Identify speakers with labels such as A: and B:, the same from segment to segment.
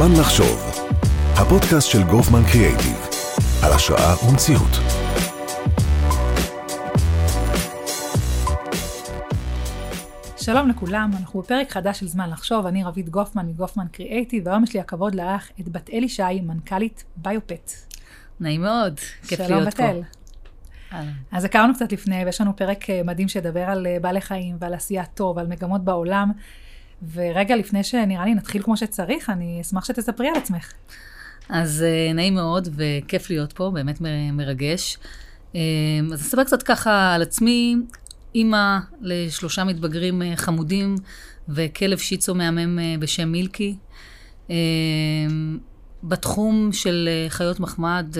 A: זמן לחשוב, הפודקאסט של גופמן קריאייטיב, על השראה ומציאות.
B: שלום לכולם, אנחנו בפרק חדש של זמן לחשוב, אני רבית גופמן מגופמן קריאייטיב, והיום יש לי הכבוד לארח את בת אל ישי, מנכ"לית ביופט.
C: נעים מאוד, כיף
B: שלום
C: להיות
B: בת אל.
C: פה. אהלן.
B: אז הכרנו קצת לפני, ויש לנו פרק אה, מדהים שידבר על אה, בעלי חיים ועל עשייה טוב, על מגמות בעולם. ורגע לפני שנראה לי נתחיל כמו שצריך, אני אשמח שתספרי על עצמך.
C: אז אה, נעים מאוד וכיף להיות פה, באמת מרגש. אה, אז אספר קצת ככה על עצמי, אימא לשלושה מתבגרים אה, חמודים וכלב שיצו מהמם בשם מילקי. בתחום של חיות מחמד,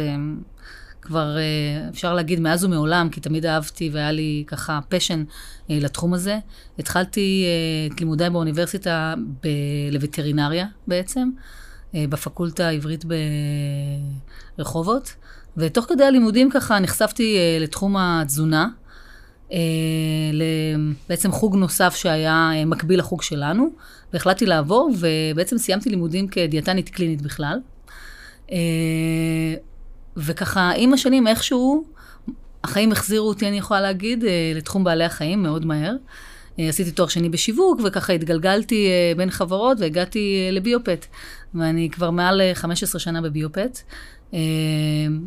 C: כבר אה, אפשר להגיד מאז ומעולם, כי תמיד אהבתי והיה לי ככה פשן אה, לתחום הזה. התחלתי אה, את לימודיי באוניברסיטה ב- לווטרינריה בעצם, בפקולטה העברית ברחובות, ותוך כדי הלימודים ככה נחשפתי לתחום התזונה. בעצם חוג נוסף שהיה מקביל לחוג שלנו, והחלטתי לעבור, ובעצם סיימתי לימודים כדיאטנית קלינית בכלל. וככה, עם השנים איכשהו, החיים החזירו אותי, אני יכולה להגיד, אה, לתחום בעלי החיים מאוד מהר. אה, עשיתי תואר שני בשיווק, וככה התגלגלתי אה, בין חברות והגעתי לביופט. ואני כבר מעל אה, 15 שנה בביופט.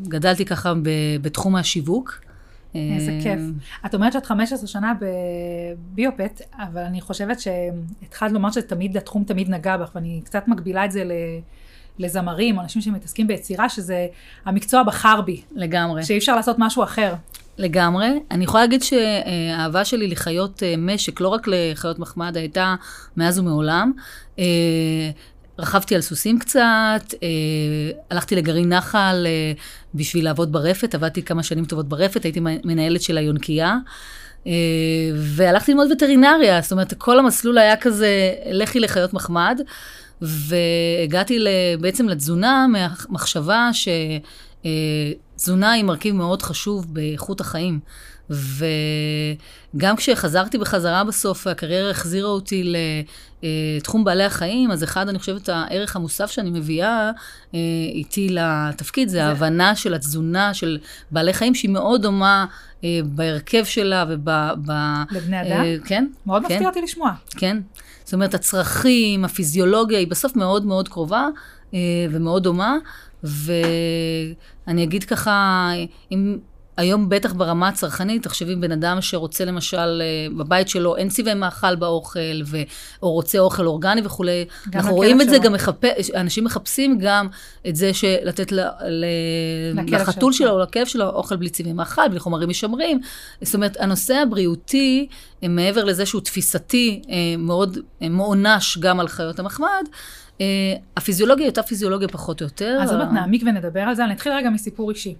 C: גדלתי ככה בתחום השיווק.
B: איזה כיף. את אומרת שאת 15 שנה בביופט, אבל אני חושבת שהתחלת לומר שתמיד, התחום תמיד נגע בך, ואני קצת מגבילה את זה ל... לזמרים, אנשים שמתעסקים ביצירה, שזה המקצוע בחר בי,
C: לגמרי.
B: שאי אפשר לעשות משהו אחר.
C: לגמרי. אני יכולה להגיד שהאהבה שלי לחיות אה, משק, לא רק לחיות מחמד, הייתה מאז ומעולם. אה, רכבתי על סוסים קצת, אה, הלכתי לגרעין נחל אה, בשביל לעבוד ברפת, עבדתי כמה שנים טובות ברפת, הייתי מנהלת של היונקייה. אה, והלכתי ללמוד וטרינריה, זאת אומרת, כל המסלול היה כזה, לכי לחיות מחמד, והגעתי בעצם לתזונה מהמחשבה שתזונה היא מרכיב מאוד חשוב באיכות החיים. וגם כשחזרתי בחזרה בסוף, הקריירה החזירה אותי לתחום בעלי החיים, אז אחד, אני חושבת, הערך המוסף שאני מביאה אה, איתי לתפקיד, זה ההבנה של התזונה של בעלי חיים, שהיא מאוד דומה אה, בהרכב שלה וב... ב-
B: לבני
C: אה,
B: אדם?
C: כן.
B: מאוד
C: כן.
B: מפתיע אותי לשמוע.
C: כן. זאת אומרת, הצרכים, הפיזיולוגיה, היא בסוף מאוד מאוד קרובה אה, ומאוד דומה. ואני אגיד ככה, אם היום בטח ברמה הצרכנית, תחשבי בן אדם שרוצה למשל, אה, בבית שלו אין צבעי מאכל באוכל, ו... או רוצה אוכל אורגני וכולי. אנחנו רואים את זה. גם, מחפ... אנשים מחפשים גם את זה שלתת ל... ל... לחתול
B: שלו.
C: או לכלב שלו אוכל בלי צבעי מאכל, בלי חומרים משמרים. זאת אומרת, הנושא הבריאותי, אה, מעבר לזה שהוא תפיסתי אה, מאוד מוענש גם על חיות המחמד, הפיזיולוגיה היא אותה פיזיולוגיה פחות או יותר.
B: אז עוד מעט נעמיק ונדבר על זה. אני אתחיל רגע מסיפור אישי.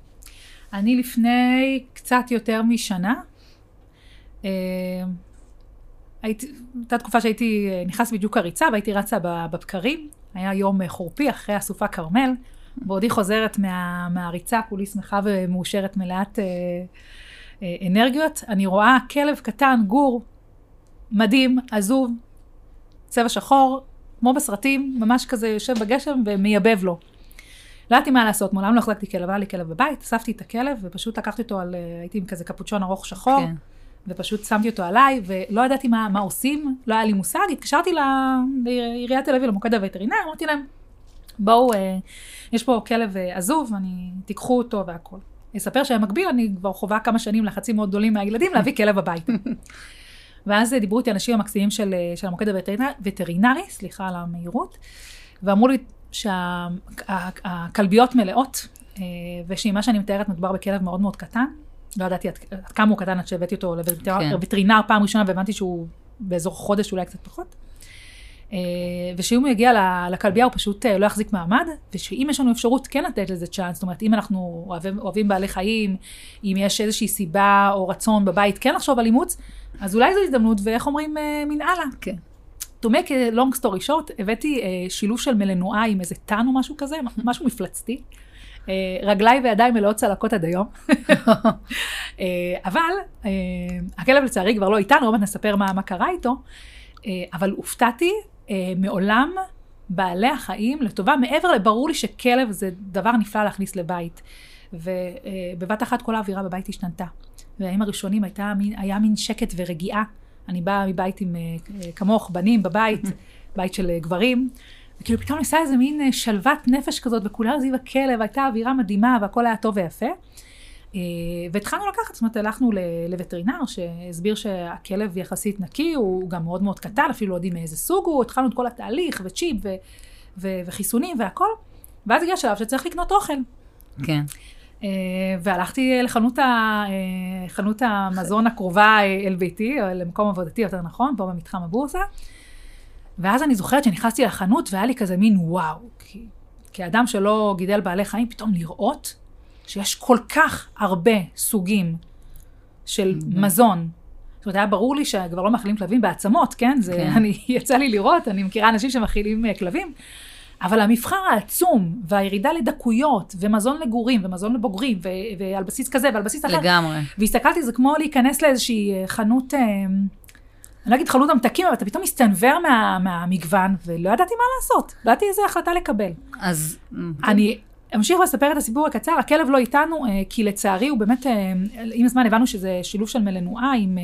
B: אני לפני קצת יותר משנה, אה, הייתה תקופה שהייתי, אה, נכנס בדיוק הריצה והייתי רצה בבקרים. היה יום אה, חורפי אחרי הסופה כרמל, בעודי חוזרת מה, מהריצה, כולי שמחה ומאושרת מלאת אה, אה, אנרגיות. אני רואה כלב קטן, גור, מדהים, עזוב, צבע שחור, כמו בסרטים, ממש כזה יושב בגשם ומייבב לו. לא ידעתי מה לעשות, מעולם לא החזקתי כלב, היה לי כלב בבית, אספתי את הכלב ופשוט לקחתי אותו על, אה, הייתי עם כזה קפוצ'ון ארוך שחור,
C: כן.
B: ופשוט שמתי אותו עליי, ולא ידעתי מה, מה עושים, לא היה לי מושג, התקשרתי לעיריית תל אביב, למוקד הווטרינר, אמרתי להם, בואו, אה, יש פה כלב אה, עזוב, אני, תיקחו אותו והכל. אספר שבמקביל אני כבר חווה כמה שנים לחצים מאוד גדולים מהילדים להביא כלב הביתה. ואז אה, דיברו איתי אנשים המקסימים של, אה, של המוקד הווטרינרי, סליחה על המהירות, ואמרו לי שהכלביות מלאות, אה, ושמה שאני מתארת מדובר בכלב מאוד מאוד קטן. לא ידעתי עד, עד כמה הוא קטן עד שהבאתי אותו לווטרינר
C: כן.
B: פעם ראשונה והבנתי שהוא באזור חודש, אולי קצת פחות. אה, ושאם הוא יגיע לכלבייה הוא פשוט אה, לא יחזיק מעמד, ושאם יש לנו אפשרות כן לתת לזה צ'אנס, זאת אומרת אם אנחנו אוהבים, אוהבים בעלי חיים, אם יש איזושהי סיבה או רצון בבית כן לחשוב על אימוץ, אז אולי זו הזדמנות, ואיך אומרים, מן הלאה.
C: כן.
B: To make a long story short, הבאתי אה, שילוב של מלנועה עם איזה טאן או משהו כזה, משהו מפלצתי. אה, רגליי וידיים מלאות צלקות עד היום. אה, אבל אה, הכלב לצערי כבר לא איתנו, עוד מעט נספר מה, מה קרה איתו, אה, אבל הופתעתי, אה, מעולם בעלי החיים לטובה, מעבר לברור לי שכלב זה דבר נפלא להכניס לבית. ובבת אחת כל האווירה בבית השתנתה. והימים הראשונים הייתה, היה מין שקט ורגיעה. אני באה מבית עם, אה, כמוך, בנים בבית, בית של אה, גברים, וכאילו פתאום ניסה איזה מין אה, שלוות נפש כזאת, וכולם סביב הכלב, הייתה אווירה מדהימה, והכל היה טוב ויפה. והתחלנו לקחת, זאת אומרת, הלכנו לווטרינר שהסביר שהכלב יחסית נקי, הוא גם מאוד מאוד קטן, אפילו לא יודעים מאיזה סוג הוא, התחלנו את כל התהליך, וצ'יפ, ו- ו- וחיסונים והכל, ואז הגיע שלב שצריך לקנות אוכל.
C: כן.
B: אה, והלכתי לחנות ה, אה, חנות המזון הקרובה אה, אל ביתי, או למקום עבודתי יותר נכון, פה במתחם הבורסה. ואז אני זוכרת שנכנסתי לחנות והיה לי כזה מין וואו, כי כאדם שלא גידל בעלי חיים, פתאום לראות שיש כל כך הרבה סוגים של. מזון. זאת אומרת, היה ברור לי שכבר לא מאכילים כלבים בעצמות, כן? זה, כן. אני, יצא לי לראות, אני מכירה אנשים שמאכילים כלבים. אבל המבחר העצום, והירידה לדקויות, ומזון לגורים, ומזון לבוגרים, ו- ועל בסיס כזה ועל בסיס אחר.
C: לגמרי.
B: והסתכלתי, זה כמו להיכנס לאיזושהי אה, חנות, אה, אני לא אגיד חנות המתקים, אבל אתה פתאום מסתנוור מה, מהמגוון, ולא ידעתי מה לעשות. לא ידעתי איזה החלטה לקבל.
C: אז...
B: אני אמשיך לספר את הסיפור הקצר. הכלב לא איתנו, אה, כי לצערי הוא באמת, עם הזמן הבנו שזה שילוב של מלנואה עם...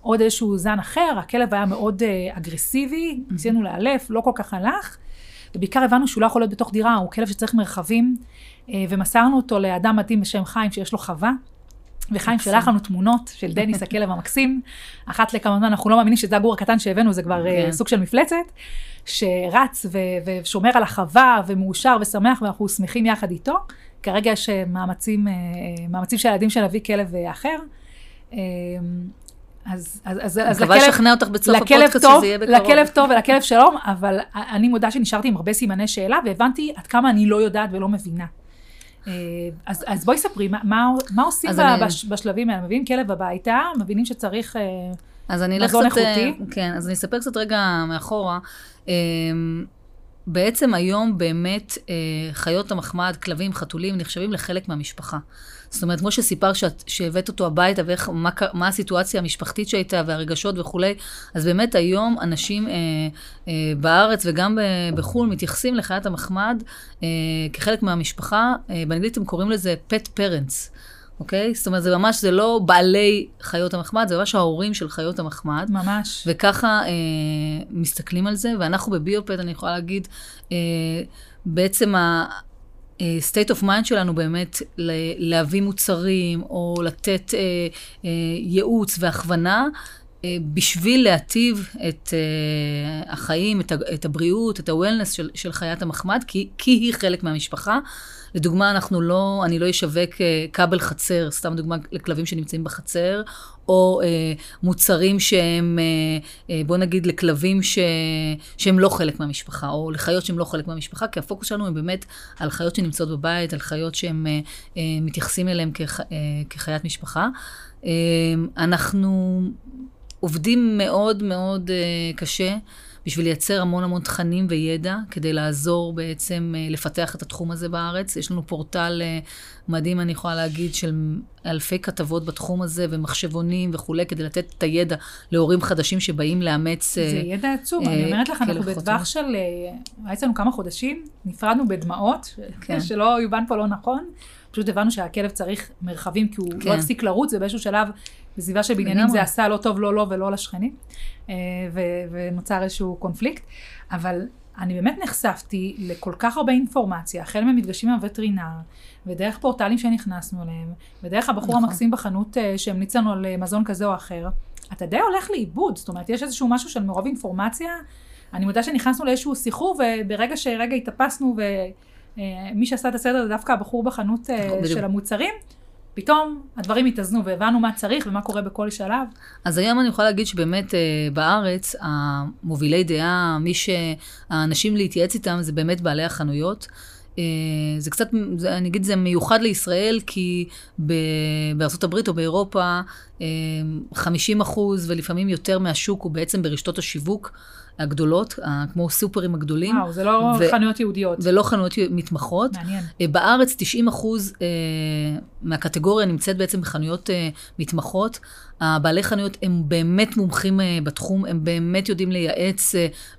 B: עוד איזשהו זן אחר, הכלב היה מאוד אגרסיבי, ניסינו לאלף, לא כל כך הלך. ובעיקר הבנו שהוא לא יכול להיות בתוך דירה, הוא כלב שצריך מרחבים, אה, ומסרנו אותו לאדם מדהים בשם חיים, שיש לו חווה. וחיים שלח לנו תמונות של דניס הכלב המקסים. אחת לכמה זמן, אנחנו לא מאמינים שזה הגור הקטן שהבאנו, זה כבר אה, כן. סוג של מפלצת, שרץ ו- ושומר על החווה ומאושר ושמח, ואנחנו שמחים יחד איתו. כרגע יש אה, מאמצים, מאמצים של הילדים שנביא כלב אחר. אז, אז, אז, אז
C: לכלב... מקווה לשכנע אותך בסוף הפודקאסט שזה יהיה בקרוב.
B: לכלב טוב ולכלב שלום, אבל אני מודה שנשארתי עם הרבה סימני שאלה, והבנתי עד כמה אני לא יודעת ולא מבינה. אה, אז, אז בואי ספרי, מה, מה, מה עושים ב, אני... בש, בשלבים האלה? מביאים כלב הביתה, מבינים שצריך אה,
C: אז אני מזון קצת, איכותי? כן, אז אני אספר קצת רגע מאחורה. בעצם היום באמת חיות המחמד, כלבים, חתולים, נחשבים לחלק מהמשפחה. זאת אומרת, כמו שסיפר שאת, שהבאת אותו הביתה, ואיך, מה, מה הסיטואציה המשפחתית שהייתה, והרגשות וכולי, אז באמת היום אנשים אה, אה, בארץ וגם בחו"ל מתייחסים לחיית המחמד אה, כחלק מהמשפחה, אה, באנגלית הם קוראים לזה pet parents. אוקיי? זאת אומרת, זה ממש, זה לא בעלי חיות המחמד, זה ממש ההורים של חיות המחמד.
B: ממש.
C: וככה אה, מסתכלים על זה, ואנחנו בביופד, אני יכולה להגיד, אה, בעצם ה... אה, state of mind שלנו באמת להביא מוצרים או לתת אה, אה, ייעוץ והכוונה בשביל להטיב את אה, החיים, את, הבריאות, את ה-wellness של, של חיית המחמד, כי, כי היא חלק מהמשפחה. לדוגמה, אנחנו לא, אני לא אשווק אה, כבל חצר, סתם דוגמה לכלבים שנמצאים בחצר, או אה, מוצרים שהם, אה, אה, בוא נגיד, לכלבים ש, שהם לא חלק מהמשפחה, או לחיות שהם לא חלק מהמשפחה, כי הפוקוס שלנו הוא באמת על חיות שנמצאות בבית, על חיות שהם אה, אה, מתייחסים אליהם כח, אה, כחיית משפחה. אה, אנחנו עובדים מאוד מאוד אה, קשה. בשביל לייצר המון המון תכנים וידע, כדי לעזור בעצם אה, לפתח את התחום הזה בארץ. יש לנו פורטל אה, מדהים, אני יכולה להגיד, של אלפי כתבות בתחום הזה, ומחשבונים וכולי, כדי לתת את הידע להורים חדשים שבאים לאמץ...
B: זה ידע עצום, אני אומרת לך, אנחנו בטווח של... היה אצלנו כמה חודשים, נפרדנו בדמעות, כן. שלא יובן פה לא נכון. פשוט הבנו שהכלב צריך מרחבים, כי הוא לא כן. לא הפסיק לרוץ, ובאיזשהו שלב, בסביבה של בניינים זה עשה לא טוב, לא לו לא, ולא לשכנים, אה, ונוצר איזשהו קונפליקט. אבל אני באמת נחשפתי לכל כך הרבה אינפורמציה, החל ממפגשים עם הווטרינר, ודרך פורטלים שנכנסנו אליהם, ודרך הבחור נכון. המקסים בחנות אה, שהמליץ לנו על אה, מזון כזה או אחר, אתה די הולך לאיבוד, זאת אומרת, יש איזשהו משהו של מרוב אינפורמציה. אני מודה שנכנסנו לאיזשהו סחרור, וברגע שרגע התאפסנו ו... אה, מי שעשה את הסדר זה דווקא הבחור בחנות נכון, של המוצרים. פתאום הדברים התאזנו והבנו מה צריך ומה קורה בכל שלב.
C: אז היום אני יכולה להגיד שבאמת אה, בארץ, המובילי דעה, מי שהאנשים להתייעץ איתם זה באמת בעלי החנויות. זה קצת, זה, אני אגיד, זה מיוחד לישראל, כי בארצות הברית או באירופה, 50 אחוז ולפעמים יותר מהשוק הוא בעצם ברשתות השיווק. הגדולות, כמו סופרים הגדולים.
B: וואו, זה לא ו- חנויות יהודיות.
C: ולא חנויות מתמחות.
B: מעניין.
C: בארץ 90 אחוז מהקטגוריה נמצאת בעצם בחנויות מתמחות. הבעלי חנויות הם באמת מומחים בתחום, הם באמת יודעים לייעץ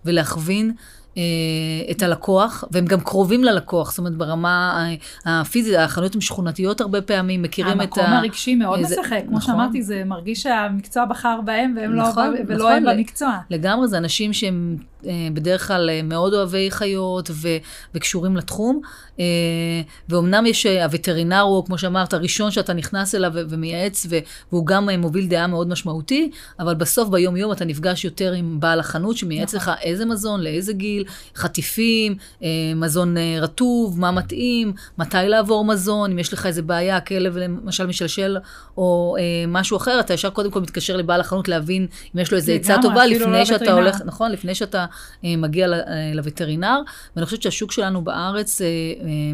C: ולהכווין. אה, את הלקוח, והם גם קרובים ללקוח, זאת אומרת ברמה הפיזית, החנויות הן שכונתיות הרבה פעמים, מכירים את ה...
B: המקום הרגשי מאוד זה, משחק, כמו נכון. שאמרתי, זה מרגיש שהמקצוע בחר בהם, והם לא נכון, לא, ולא נכון, הם במקצוע.
C: לגמרי, זה אנשים שהם אה, בדרך כלל אה, מאוד אוהבי חיות ו, וקשורים לתחום. ואומנם יש, הווטרינר הוא, כמו שאמרת, הראשון שאתה נכנס אליו ומייעץ, והוא גם מוביל דעה מאוד משמעותי, אבל בסוף, ביום-יום, אתה נפגש יותר עם בעל החנות שמייעץ נכון. לך איזה מזון, לאיזה גיל, חטיפים, אה, מזון אה, רטוב, מה מתאים, מתי לעבור מזון, אם יש לך איזה בעיה, כלב למשל משלשל או אה, משהו אחר, אתה ישר קודם כל מתקשר לבעל החנות להבין אם יש לו איזה עצה טובה, לפני לא שאתה הולך, נכון, לפני שאתה מגיע לווטרינר. ואני חושבת שהשוק שלנו בארץ,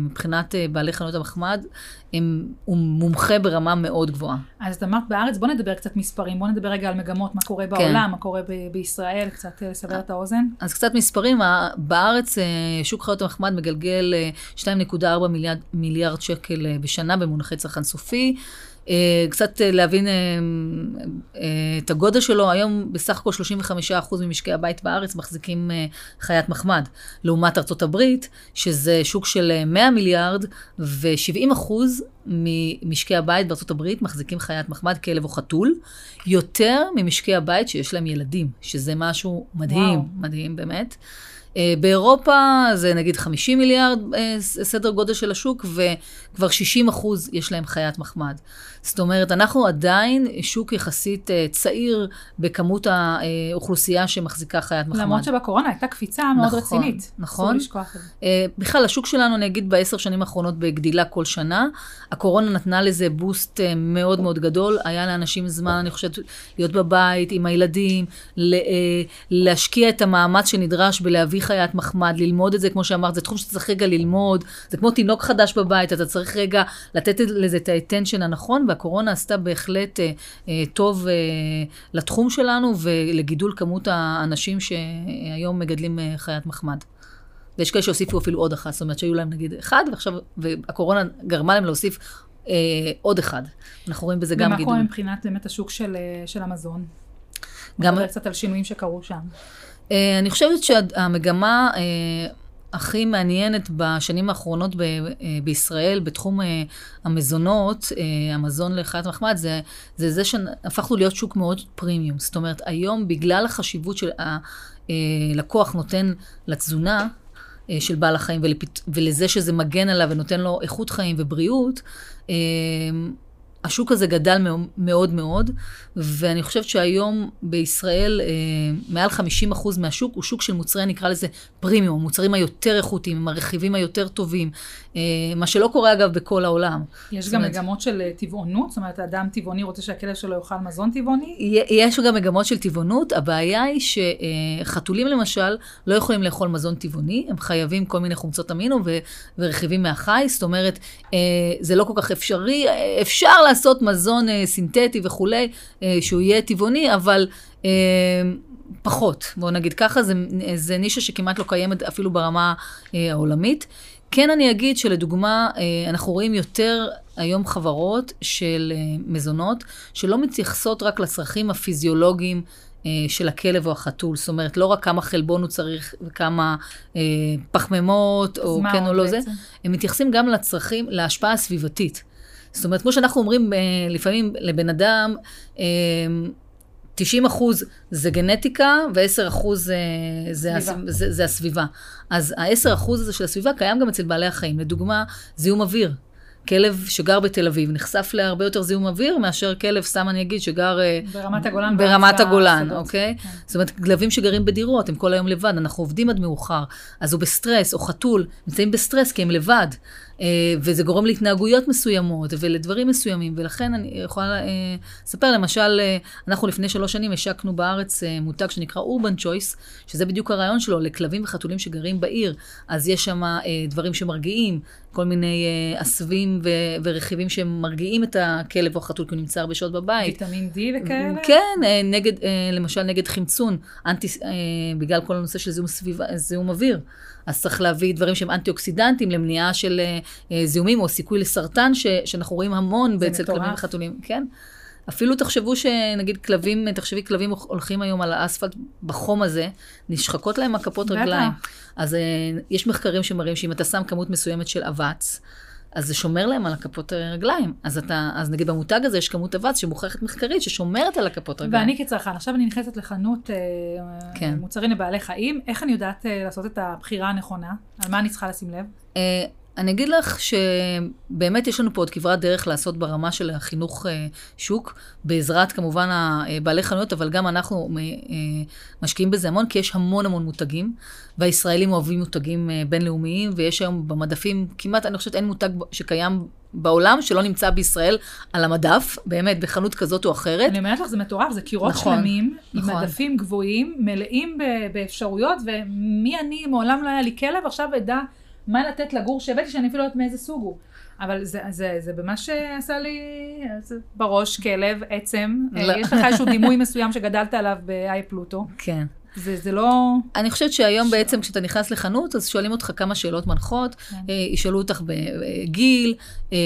C: מבחינת בעלי חנויות המחמד, הם, הוא מומחה ברמה מאוד גבוהה.
B: אז את אמרת בארץ, בוא נדבר קצת מספרים, בוא נדבר רגע על מגמות, מה קורה בעולם, כן. מה קורה ב- בישראל, קצת לסבר את האוזן.
C: אז קצת מספרים, בארץ אה, שוק חיות המחמד מגלגל 2.4 אה, מיליארד, מיליארד שקל אה, בשנה במונחי צרכן סופי. קצת להבין את הגודל שלו, היום בסך הכל 35% ממשקי הבית בארץ מחזיקים חיית מחמד, לעומת ארצות הברית, שזה שוק של 100 מיליארד, ו-70% ממשקי הבית בארצות הברית מחזיקים חיית מחמד, כלב או חתול, יותר ממשקי הבית שיש להם ילדים, שזה משהו מדהים, וואו. מדהים באמת. אה, באירופה זה נגיד 50 מיליארד אה, סדר גודל של השוק, וכבר 60 אחוז יש להם חיית מחמד. זאת אומרת, אנחנו עדיין שוק יחסית אה, צעיר בכמות האוכלוסייה שמחזיקה חיית מחמד.
B: למרות שבקורונה הייתה קפיצה מאוד נכון, רצינית.
C: נכון. בכלל, השוק שלנו, אני אגיד, בעשר שנים האחרונות בגדילה כל שנה. הקורונה נתנה לזה בוסט מאוד מאוד גדול. היה לאנשים זמן, אני חושבת, להיות בבית עם הילדים, להשקיע את המאמץ שנדרש בלהביא חיית מחמד, ללמוד את זה, כמו שאמרת, זה תחום שאתה צריך רגע ללמוד, זה כמו תינוק חדש בבית, אתה צריך רגע לתת לזה את האטנשן הנכון, והקורונה עשתה בהחלט אה, אה, טוב אה, לתחום שלנו ולגידול כמות האנשים שהיום מגדלים אה, חיית מחמד. ויש כאלה שהוסיפו אפילו עוד אחת, זאת אומרת שהיו להם נגיד אחד, ועכשיו, והקורונה גרמה להם להוסיף אה, עוד אחד. אנחנו רואים בזה גם גידול.
B: ומה קורה מבחינת באמת השוק של, אה, של המזון? גם... קצת על שינויים שקרו שם.
C: אה, אני חושבת שהמגמה אה, הכי מעניינת בשנים האחרונות ב- אה, בישראל, בתחום המזונות, המזון לחיית מחמד, זה, זה זה שהפכנו להיות שוק מאוד פרימיום. זאת אומרת, היום, בגלל החשיבות של הלקוח נותן לתזונה, של בעל החיים ולפת... ולזה שזה מגן עליו ונותן לו איכות חיים ובריאות, השוק הזה גדל מאוד מאוד, ואני חושבת שהיום בישראל אה, מעל 50% מהשוק הוא שוק של מוצרי, נקרא לזה פרימיום, המוצרים היותר איכותיים, עם הרכיבים היותר טובים, אה, מה שלא קורה אגב בכל העולם.
B: יש גם אומרת, מגמות של אה, טבעונות? זאת אומרת, אדם טבעוני רוצה שהכלב שלו יאכל מזון טבעוני?
C: יש גם מגמות של טבעונות, הבעיה היא שחתולים למשל לא יכולים לאכול מזון טבעוני, הם חייבים כל מיני חומצות אמינו ורכיבים מהחי, זאת אומרת, זה לא כל כך אפשרי, אפשר לעשות מזון סינתטי וכולי, שהוא יהיה טבעוני, אבל... פחות, בואו נגיד ככה, זה, זה נישה שכמעט לא קיימת אפילו ברמה אה, העולמית. כן אני אגיד שלדוגמה, אה, אנחנו רואים יותר היום חברות של אה, מזונות, שלא מתייחסות רק לצרכים הפיזיולוגיים אה, של הכלב או החתול. זאת אומרת, לא רק כמה חלבון הוא צריך וכמה אה, פחמימות, או כן או לא בעצם? זה, הם מתייחסים גם לצרכים, להשפעה הסביבתית. זאת אומרת, כמו שאנחנו אומרים אה, לפעמים לבן אדם, אה, 90 אחוז זה גנטיקה ו-10 אחוז זה, זה, זה, זה הסביבה. אז ה-10 אחוז הזה של הסביבה קיים גם אצל בעלי החיים. לדוגמה, זיהום אוויר. כלב שגר בתל אביב נחשף להרבה יותר זיהום אוויר מאשר כלב, סתם אני אגיד, שגר...
B: אה, ברמת הגולן.
C: ברמת הגולן, אוקיי? כן. זאת אומרת, כלבים שגרים בדירות, הם כל היום לבד, אנחנו עובדים עד מאוחר, אז הוא בסטרס, או חתול, נמצאים בסטרס כי הם לבד. אה, וזה גורם להתנהגויות מסוימות ולדברים מסוימים, ולכן אני יכולה אה, לספר, למשל, אה, אנחנו לפני שלוש שנים השקנו בארץ מותג שנקרא Urban Choice, שזה בדיוק הרעיון שלו, לכלבים וחתולים שגרים בעיר. אז יש שם דברים שמרגיעים, כל מיני אה, עשבים ו- ורכיבים שמרגיעים את הכלב או החתול, כי הוא נמצא הרבה שעות בבית.
B: ויטמין D וכאלה?
C: כן, אה, נגד, אה, למשל נגד חמצון, אנטי, בגלל כל הנושא של זיהום, סביבה, זיהום אוויר. אז צריך להביא דברים שהם אנטי-אוקסידנטים למניעה של זיהומים או סיכוי לסרטן, ש, שאנחנו רואים המון אצל. כלבים וחתולים. כן. אפילו תחשבו שנגיד כלבים, תחשבי כלבים הולכים היום על האספלט בחום הזה, נשחקות להם הכפות. רגליים. אז אה, יש מחקרים שמראים שאם אתה שם כמות מסוימת של אבץ, אז זה שומר להם על הכפות הרגליים. אז אתה, אז נגיד במותג הזה יש כמות אבץ שמוכחת מחקרית ששומרת על הכפות רגליים.
B: ואני כצרכן, עכשיו אני נכנסת לחנות אה,
C: כן.
B: מוצרים לבעלי חיים, איך אני יודעת אה, לעשות את הבחירה הנכונה? על מה אני צריכה לשים לב?
C: אני אגיד לך שבאמת יש לנו פה עוד כברת דרך לעשות ברמה של החינוך אה, שוק, בעזרת כמובן הבעלי חנויות, אבל גם אנחנו אה, משקיעים בזה המון, כי יש המון המון מותגים, והישראלים אוהבים מותגים אה, בינלאומיים, ויש היום במדפים, כמעט, אני חושבת, אין מותג שקיים בעולם שלא נמצא בישראל על המדף, באמת, בחנות כזאת או אחרת.
B: אני אומרת לך, זה מטורף, זה קירות
C: נכון,
B: שלמים, עם
C: נכון.
B: מדפים גבוהים, מלאים באפשרויות, ומי אני, מעולם לא היה לי כלב, עכשיו אדע מה לתת לגור שהבאתי, שאני אפילו לא יודעת מאיזה סוג הוא. אבל זה, זה, זה ממש עשה לי זה בראש כלב, עצם.
C: לא.
B: יש לך איזשהו דימוי מסוים שגדלת עליו באי פלוטו.
C: כן.
B: זה, זה לא...
C: אני חושבת שהיום בעצם כשאתה נכנס לחנות, אז שואלים אותך כמה שאלות מנחות.
B: כן.
C: אה, ישאלו אותך בגיל, אה,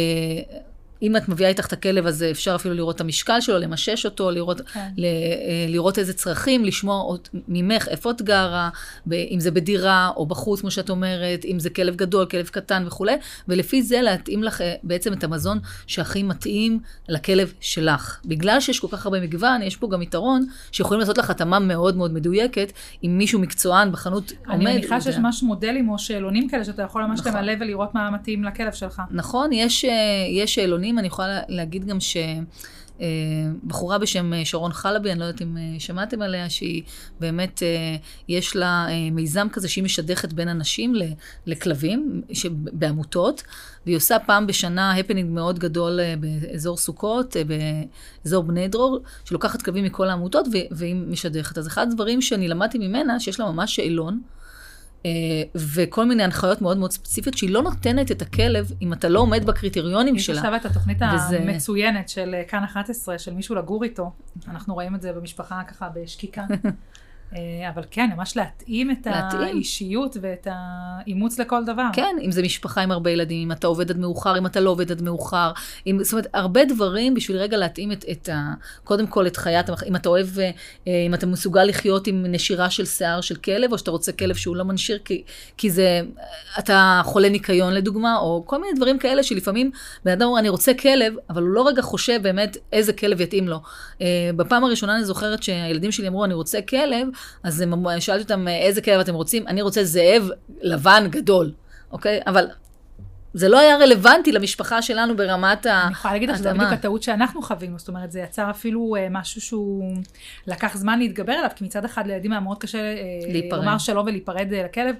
C: אם את מביאה איתך את הכלב, אז אפשר אפילו לראות את המשקל שלו, למשש אותו, לראות,
B: כן.
C: ל, אה, לראות איזה צרכים, לשמוע עוד ממך איפה את גרה, ב- אם זה בדירה או בחוץ, כמו שאת אומרת, אם זה כלב גדול, כלב קטן וכולי, ולפי זה להתאים לך אה, בעצם את המזון שהכי מתאים לכלב שלך. בגלל שיש כל כך הרבה מגוון, יש פה גם יתרון שיכולים לעשות לך התאמה מאוד מאוד מדויקת, אם מישהו מקצוען בחנות עומד.
B: אני מניחה שיש. ממש מודלים או שאלונים כאלה, שאתה יכול ממש
C: נכון.
B: למלא ולראות מה מתאים לכלב שלך.
C: נכון, יש, אה, יש שאלונים, אני יכולה לה- להגיד גם ש... אה, בחורה בשם אה, שרון חלבי, אני לא יודעת אם אה, שמעתם עליה, שהיא באמת, יש לה מיזם כזה שהיא משדכת בין אנשים לכלבים, בעמותות, והיא עושה פעם בשנה הפנינג מאוד גדול באזור סוכות, באזור בני דרור, שלוקחת כלבים מכל העמותות והיא משדכת. אז אחד הדברים שאני למדתי ממנה, שיש לה ממש שאלון, וכל מיני הנחיות מאוד מאוד ספציפיות, שהיא לא נותנת את הכלב אם אתה לא עומד בקריטריונים
B: יש
C: שלה.
B: עכשיו את התוכנית
C: וזה-
B: המצוינת של אה, כאן 11, של מישהו לגור איתו. אנחנו רואים את זה במשפחה ככה בשקיקה. אה, אבל כן, ממש להתאים את
C: להתאים.
B: האישיות ואת האימוץ לכל דבר.
C: כן, אם זה משפחה עם הרבה ילדים, אם אתה עובד עד מאוחר, אם אתה לא עובד עד מאוחר. אם, זאת אומרת, הרבה דברים בשביל רגע להתאים את, את ה... קודם כל את חיית. אם אתה אוהב, אה, אם אתה מסוגל לחיות עם נשירה של שיער של כלב, או שאתה רוצה כלב שהוא לא מנשיר, כי, כי זה... אתה חולה ניקיון לדוגמה, או כל מיני דברים כאלה שלפעמים בן אדם אומר, אני רוצה כלב, אבל הוא לא רגע חושב באמת איזה כלב יתאים לו. אה, בפעם הראשונה אני זוכרת שהילדים שלי אמרו, אני רוצה כלב, אז הם שאלתי אותם, איזה כלב אתם רוצים? אני רוצה זאב לבן גדול, אוקיי? אבל זה לא היה רלוונטי למשפחה שלנו ברמת ה...
B: אני יכולה להגיד לך
C: התאמה.
B: בדיוק הטעות שאנחנו חווינו, זאת אומרת, זה יצר אפילו אה, משהו שהוא לקח זמן להתגבר עליו, כי מצד אחד לילדים היה מאוד קשה אה,
C: להיפרד.
B: לומר שלום ולהיפרד אה, לכלב,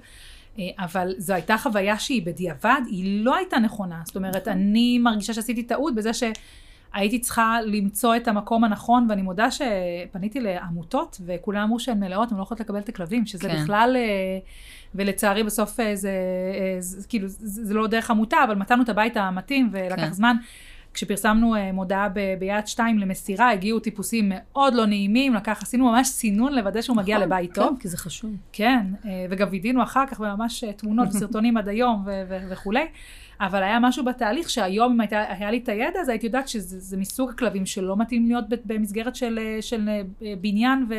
B: אה, אבל זו הייתה חוויה שהיא בדיעבד, היא לא הייתה נכונה. זאת אומרת, אני מרגישה שעשיתי טעות בזה שהייתי צריכה למצוא את המקום הנכון, ואני מודה שפניתי לעמותות, וכולם אמרו שהן מלאות, הן לא יכולות לקבל את הכלבים, שזה
C: כן.
B: בכלל... אה, ולצערי בסוף אה, זה, אה, זה כאילו, זה, זה לא דרך עמותה, אבל מצאנו את הבית המתאים ולקח
C: כן.
B: זמן. כשפרסמנו מודעה ב- ביד שתיים למסירה, הגיעו טיפוסים מאוד לא נעימים, לקח, עשינו ממש סינון לוודא שהוא מגיע
C: נכון,
B: לבית
C: כן,
B: טוב.
C: כי זה חשוב.
B: כן, וגם וידאנו אחר כך ממש אה, תמונות וסרטונים עד היום ו- ו- וכולי. אבל היה משהו בתהליך שהיום אם הייתה, היה לי את הידע הזה, הייתי יודעת שזה זה מסוג הכלבים שלא מתאים להיות במסגרת של, של אה, בניין ו...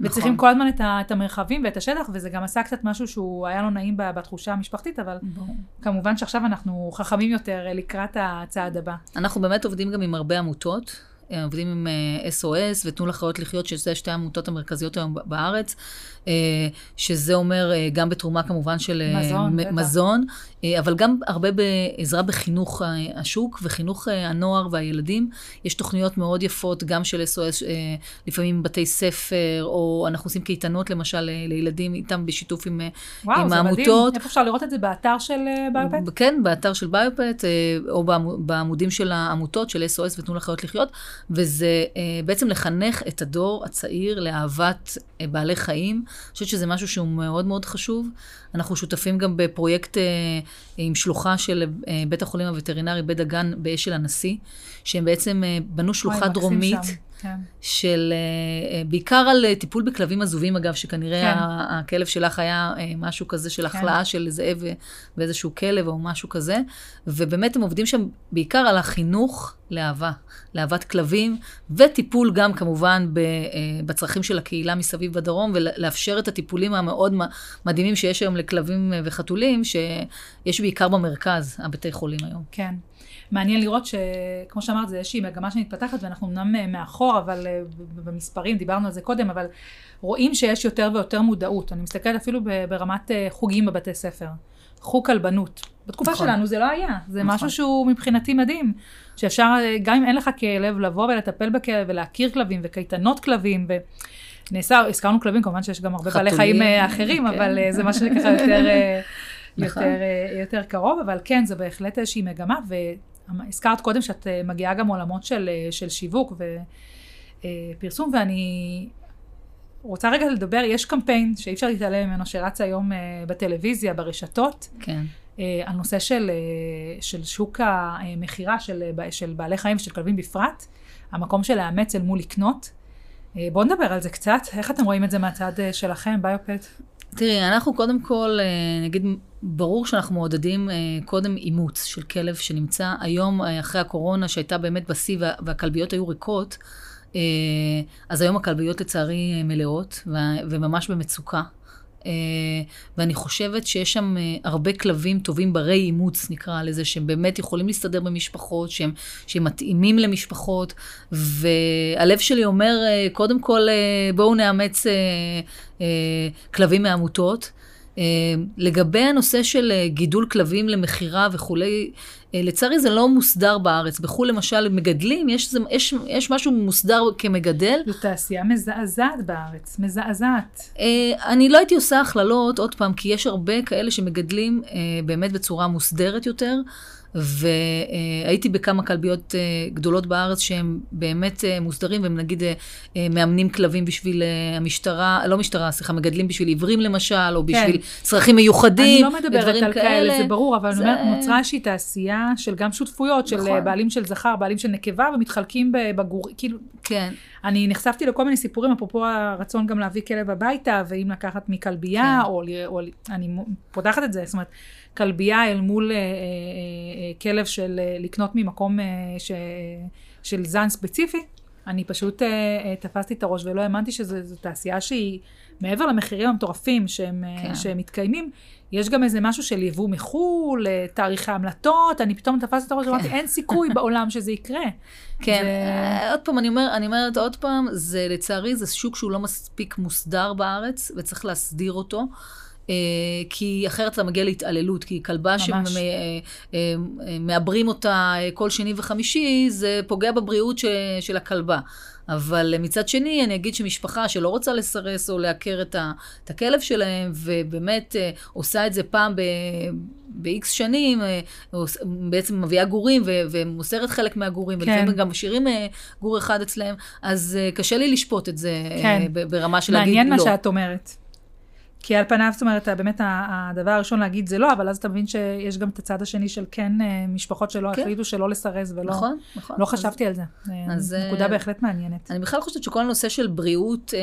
B: וצריכים
C: נכון.
B: כל הזמן את, ה, את המרחבים ואת השטח, וזה גם עשה קצת משהו שהוא היה לא נעים בתחושה המשפחתית, אבל כמובן שעכשיו אנחנו חכמים יותר אה, לקראת הצעד הבא.
C: אנחנו באמת עובדים גם עם הרבה עמותות. אה, עובדים עם SOS ותנו לחיות לחיות, שזה שתי העמותות המרכזיות היום בארץ, שזה אומר אה, גם בתרומה כמובן של אה,
B: מזון.
C: מזון, אה, אבל גם הרבה בעזרה בחינוך אה, השוק וחינוך אה, הנוער והילדים. יש תוכניות מאוד יפות, גם של SOS, אה, לפעמים בתי ספר, או אנחנו עושים קייטנות למשל אה, לילדים איתם בשיתוף עם, אה,
B: וואו,
C: עם
B: זה מדהים.
C: העמותות.
B: איפה אפשר לראות את זה? באתר של אה, ביופט?
C: כן, באתר של ביופט, אה, או בעמו- בעמודים של העמותות של SOS ותנו לחיות לחיות. וזה אה, בעצם לחנך את הדור הצעיר לאהבת אה, בעלי חיים. אני חושבת שזה משהו שהוא מאוד מאוד חשוב. אנחנו שותפים גם בפרויקט אה, עם שלוחה של אה, בית החולים הווטרינרי בית דגן באשל הנשיא, שהם בעצם אה, בנו שלוחה דרומית.
B: שם, כן.
C: של, אה, אה, בעיקר על אה, טיפול בכלבים עזובים, אגב, שכנראה
B: כן.
C: הכלב שלך היה משהו כזה של החלאה של זאב ואיזשהו כלב או משהו כזה, ובאמת הם עובדים שם בעיקר על החינוך לאהבה, לאהבת כלבים, וטיפול גם כמובן בצרכים של הקהילה מסביב בדרום, ולאפשר את הטיפולים המאוד מדהימים שיש היום לכלבים וחתולים, שיש בעיקר במרכז, הבתי חולים היום.
B: כן. מעניין לראות שכמו שאמרת, זה איזושהי מגמה שמתפתחת, ואנחנו אמנם אה, מאחור, אבל אה, במספרים, דיברנו על זה קודם, אבל רואים שיש יותר ויותר מודעות. אני מסתכלת אפילו ברמת אה, חוגים בבתי ספר. חוג כלבנות. בתקופה
C: נכון.
B: שלנו זה לא היה. זה
C: נכון.
B: משהו שהוא מבחינתי מדהים. שאפשר, גם אם אין לך כלב, לבוא ולטפל בכלב ולהכיר כלבים וקייטנות כלבים. ו... נעשה, הזכרנו כלבים, כמובן שיש גם הרבה בעלי
C: חתולים,
B: חיים אה, אחרים,
C: כן.
B: אבל זה משהו שככה יותר,
C: נכון.
B: יותר, אה, יותר קרוב, אבל כן, זה בהחלט איזושהי מגמה, והזכרת קודם שאת אה, מגיעה גם מעולמות של, אה, של שיווק ופרסום, ואני רוצה רגע לדבר, יש קמפיין שאי אפשר להתעלם ממנו, שרץ היום בטלוויזיה, ברשתות,
C: כן.
B: על נושא של, של שוק המכירה של, של בעלי חיים ושל כלבים בפרט, המקום של לאמץ אל מול לקנות. בואו נדבר על זה קצת, איך אתם רואים את זה מהצד שלכם, ביופט?
C: תראי, אנחנו קודם כל, אה, נגיד, ברור שאנחנו מעודדים אה, קודם אימוץ של כלב שנמצא היום, אה, אחרי הקורונה, שהייתה באמת בשיא וה- והכלביות היו ריקות, אז היום הכלביות לצערי מלאות וממש במצוקה. אה, ואני חושבת שיש שם אה, הרבה כלבים טובים ברי אימוץ, נקרא לזה, שהם באמת יכולים להסתדר במשפחות, שהם, שהם מתאימים למשפחות, והלב שלי אומר, אה, קודם כל, בואו נאמץ כלבים מעמותות. אה, לגבי הנושא של אה, גידול כלבים למכירה וכולי, אה, לצערי זה לא מוסדר בארץ. בחו"ל למשל מגדלים, יש, יש, יש משהו מוסדר כמגדל,
B: זו תעשייה מזעזעת בארץ, מזעזעת.
C: אני לא הייתי עושה הכללות, עוד פעם, כי יש הרבה כאלה שמגדלים באמת בצורה מוסדרת יותר, והייתי בכמה כלביות אה, גדולות בארץ שהם באמת אה, מוסדרים, והם נגיד אה, מאמנים כלבים בשביל המשטרה, לא משטרה, סליחה, מגדלים בשביל עיוורים למשל, או בשביל צרכים מיוחדים,
B: אני לא מדברת על כאלה, זה ברור, אבל
C: זה-
B: אני אומרת, נוצרה איזושהי תעשייה של גם שותפויות, של
C: נכון.
B: בעלים של זכר, בעלים של נקבה, ומתחלקים בגור... כאילו,
C: כן,
B: אני נחשפתי לכל מיני סיפורים, אפרופו הרצון גם להביא כלב הביתה, ואם לקחת מכלבייה,
C: כן.
B: או, או אני פותחת את זה, זאת אומרת, כלבייה אל מול אה, אה, אה, כלב של לקנות ממקום ש, של זן ספציפי, אני פשוט תפסתי את הראש ולא האמנתי שזו תעשייה שהיא, מעבר למחירים המטורפים שהם,
C: כן.
B: שהם מתקיימים, יש גם איזה משהו של יבוא מחו"ל, תאריכי המלטות, אני פתאום תפסתי את הראש ואמרתי, אין סיכוי בעולם שזה יקרה.
C: כן,
B: זה...
C: עוד פעם, אני, אומר, אני אומרת עוד פעם, זה לצערי, זה שוק שהוא לא מספיק מוסדר בארץ, וצריך להסדיר אותו. אה, כי אחרת אתה מגיע להתעללות, כי כלבה. שמעברים אותה אה, כל שני וחמישי, זה פוגע בבריאות של, של הכלבה. אבל אה, מצד שני, אני אגיד שמשפחה שלא רוצה לסרס או לעקר את, ה, את הכלב שלהם, ובאמת אה, עושה את זה פעם ב... ב-X שנים, אה, עוש- בעצם מביאה גורים ו- ומוסרת חלק מהגורים,
B: כן.
C: ולפעמים גם משאירים אה, גור אחד אצלם, אז אה, קשה לי לשפוט את זה אה,
B: כן.
C: ברמה של להגיד לא.
B: מעניין מה שאת אומרת. כי על פניו, זאת אומרת, באמת הדבר הראשון להגיד זה לא, אבל אז אתה מבין שיש גם את הצד השני של כן אה, משפחות שלא
C: כן.
B: החליטו שלא לסרס ולא...
C: נכון, נכון.
B: לא
C: אז-
B: חשבתי על זה.
C: אז,
B: אז נקודה
C: אה,
B: בהחלט מעניינת.
C: אני בכלל חושבת שכל הנושא של בריאות אה,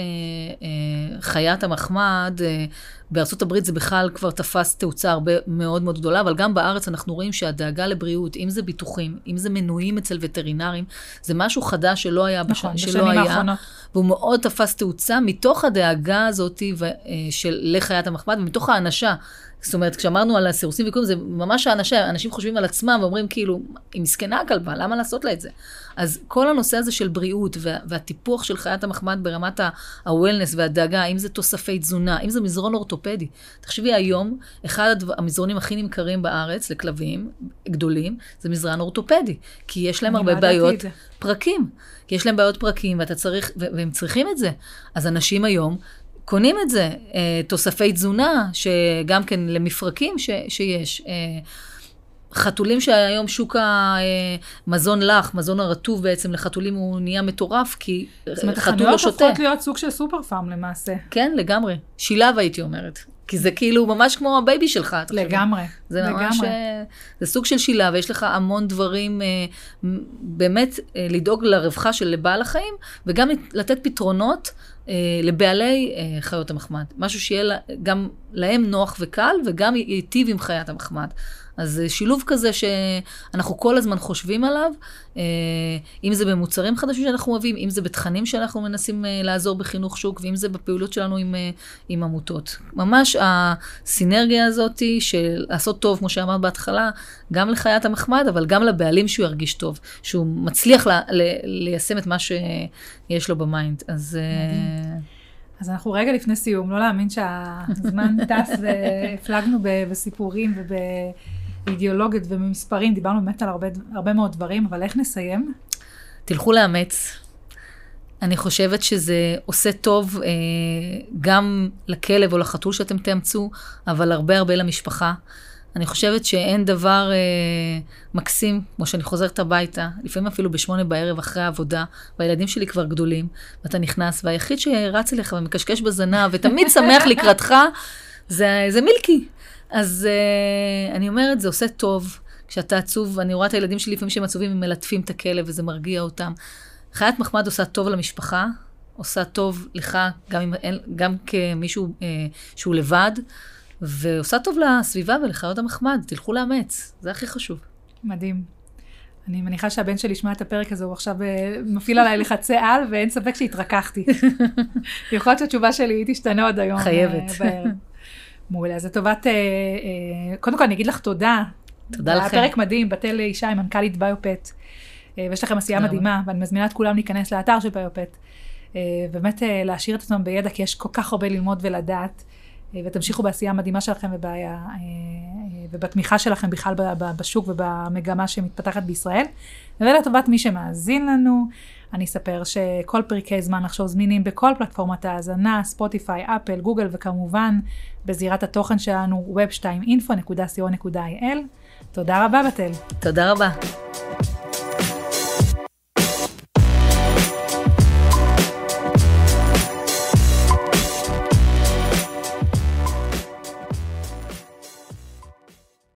C: אה, חיית המחמד, אה, בארצות הברית זה בכלל כבר תפס תאוצה הרבה מאוד מאוד גדולה, אבל גם בארץ אנחנו רואים שהדאגה לבריאות, אם זה ביטוחים, אם זה מנויים אצל וטרינרים, זה משהו חדש שלא היה, בש...
B: נכון,
C: שלא
B: בשנים
C: היה,
B: האחרונות.
C: והוא מאוד תפס תאוצה מתוך הדאגה הזאת. אה, של לחיית המחמד ומתוך האנשה. זאת אומרת, כשאמרנו על הסירוסים וכל זה ממש האנשה, אנשים חושבים על עצמם ואומרים כאילו, היא מסכנה הכלבה, למה לעשות לה את זה? אז כל הנושא הזה של בריאות וה, והטיפוח של חיית המחמד ברמת ה-wellness והדאגה, אם זה תוספי תזונה, אם זה מזרון אורתופדי. תחשבי היום, אחד המזרונים הכי נמכרים בארץ לכלבים גדולים, זה מזרן אורתופדי. כי יש להם הרבה בעיות. פרקים. כי יש להם בעיות פרקים ואתה צריך, והם צריכים את זה. אז אנשים היום קונים את זה, אה, תוספי תזונה, שגם כן למפרקים ש, שיש. אה, חתולים שהיום שוק המזון לך, מזון הרטוב בעצם לחתולים הוא נהיה מטורף, כי
B: זאת אומרת,
C: חתול לא
B: החנויות
C: שותה.
B: הופכות להיות סוג של סופר פארם למעשה.
C: כן, לגמרי. שילב הייתי אומרת. כי זה כאילו ממש כמו ה baby שלך.
B: לגמרי.
C: זה ממש,
B: לגמרי.
C: אה, זה סוג של שילוב, ויש לך המון דברים, אה, באמת אה, לדאוג לרווחה של בעל החיים, וגם לתת פתרונות לבעלי חיות המחמד. משהו שיהיה גם להם נוח וקל, וגם ייטיב עם חיית המחמד. אז זה שילוב כזה שאנחנו כל הזמן חושבים עליו, אה, אם זה במוצרים חדשים שאנחנו אוהבים, אם זה בתכנים שאנחנו מנסים אה, לעזור בחינוך שוק, ואם זה בפעילות שלנו עם, אה, עם עמותות. ממש הסינרגיה הזאת של לעשות טוב, כמו שאמרת בהתחלה, גם לחיית המחמד, אבל גם לבעלים שהוא ירגיש טוב, שהוא מצליח ל, ל, ליישם את מה שיש לו ב mind. אז... אה,
B: אז אנחנו רגע לפני סיום, לא להאמין שהזמן טס והפלגנו בסיפורים ובאידיאולוגיות ובמספרים, דיברנו באמת על הרבה, הרבה מאוד דברים, אבל איך נסיים?
C: תלכו לאמץ. אני חושבת שזה עושה טוב אה, גם לכלב או לחתול שאתם תאמצו, אבל הרבה הרבה למשפחה. אני חושבת שאין דבר אה, מקסים, כמו שאני חוזרת הביתה, לפעמים אפילו בשמונה בערב אחרי העבודה, והילדים שלי כבר גדולים, ואתה נכנס, והיחיד שרץ אליך ומקשקש בזנב, ותמיד שמח לקראתך, זה, זה מילקי. אז אה, אני אומרת, זה עושה טוב. כשאתה עצוב, אני רואה את הילדים שלי לפעמים שהם עצובים, הם מלטפים את הכלב וזה מרגיע אותם. חיית מחמד עושה טוב למשפחה, עושה טוב לך, גם, אם, גם כמישהו אה, שהוא לבד, ועושה טוב לסביבה ולחיות המחמד. תלכו לאמץ, זה הכי חשוב.
B: מדהים. אני מניחה שהבן שלי ישמע את הפרק הזה, הוא עכשיו אה, מפעיל עליי לחצי על, ואין ספק שהתרככתי. יכול להיות שהתשובה שלי היא תשתנה עוד היום. אה,
C: חייבת.
B: מעולה, אז לטובת, אה, אה, קודם כל אני אגיד לך תודה.
C: תודה
B: היה
C: לכם.
B: פרק מדהים, בתל ישי, מנכ"לית ביופט, אה, ויש לכם עשייה. מדהימה, ואני מזמינה את כולם להיכנס לאתר של ביופט. באמת להשאיר את עצמם בידע, כי יש כל כך הרבה ללמוד ולדעת, ותמשיכו בעשייה המדהימה שלכם ובעיה, ובתמיכה שלכם בכלל בשוק ובמגמה שמתפתחת בישראל. ולטובת מי שמאזין לנו, אני אספר שכל פרקי זמן לחשוב זמינים בכל פלטפורמת ההאזנה, ספוטיפיי, אפל, גוגל, וכמובן בזירת התוכן שלנו, web2info.co.il. תודה רבה, בתל.
C: תודה רבה.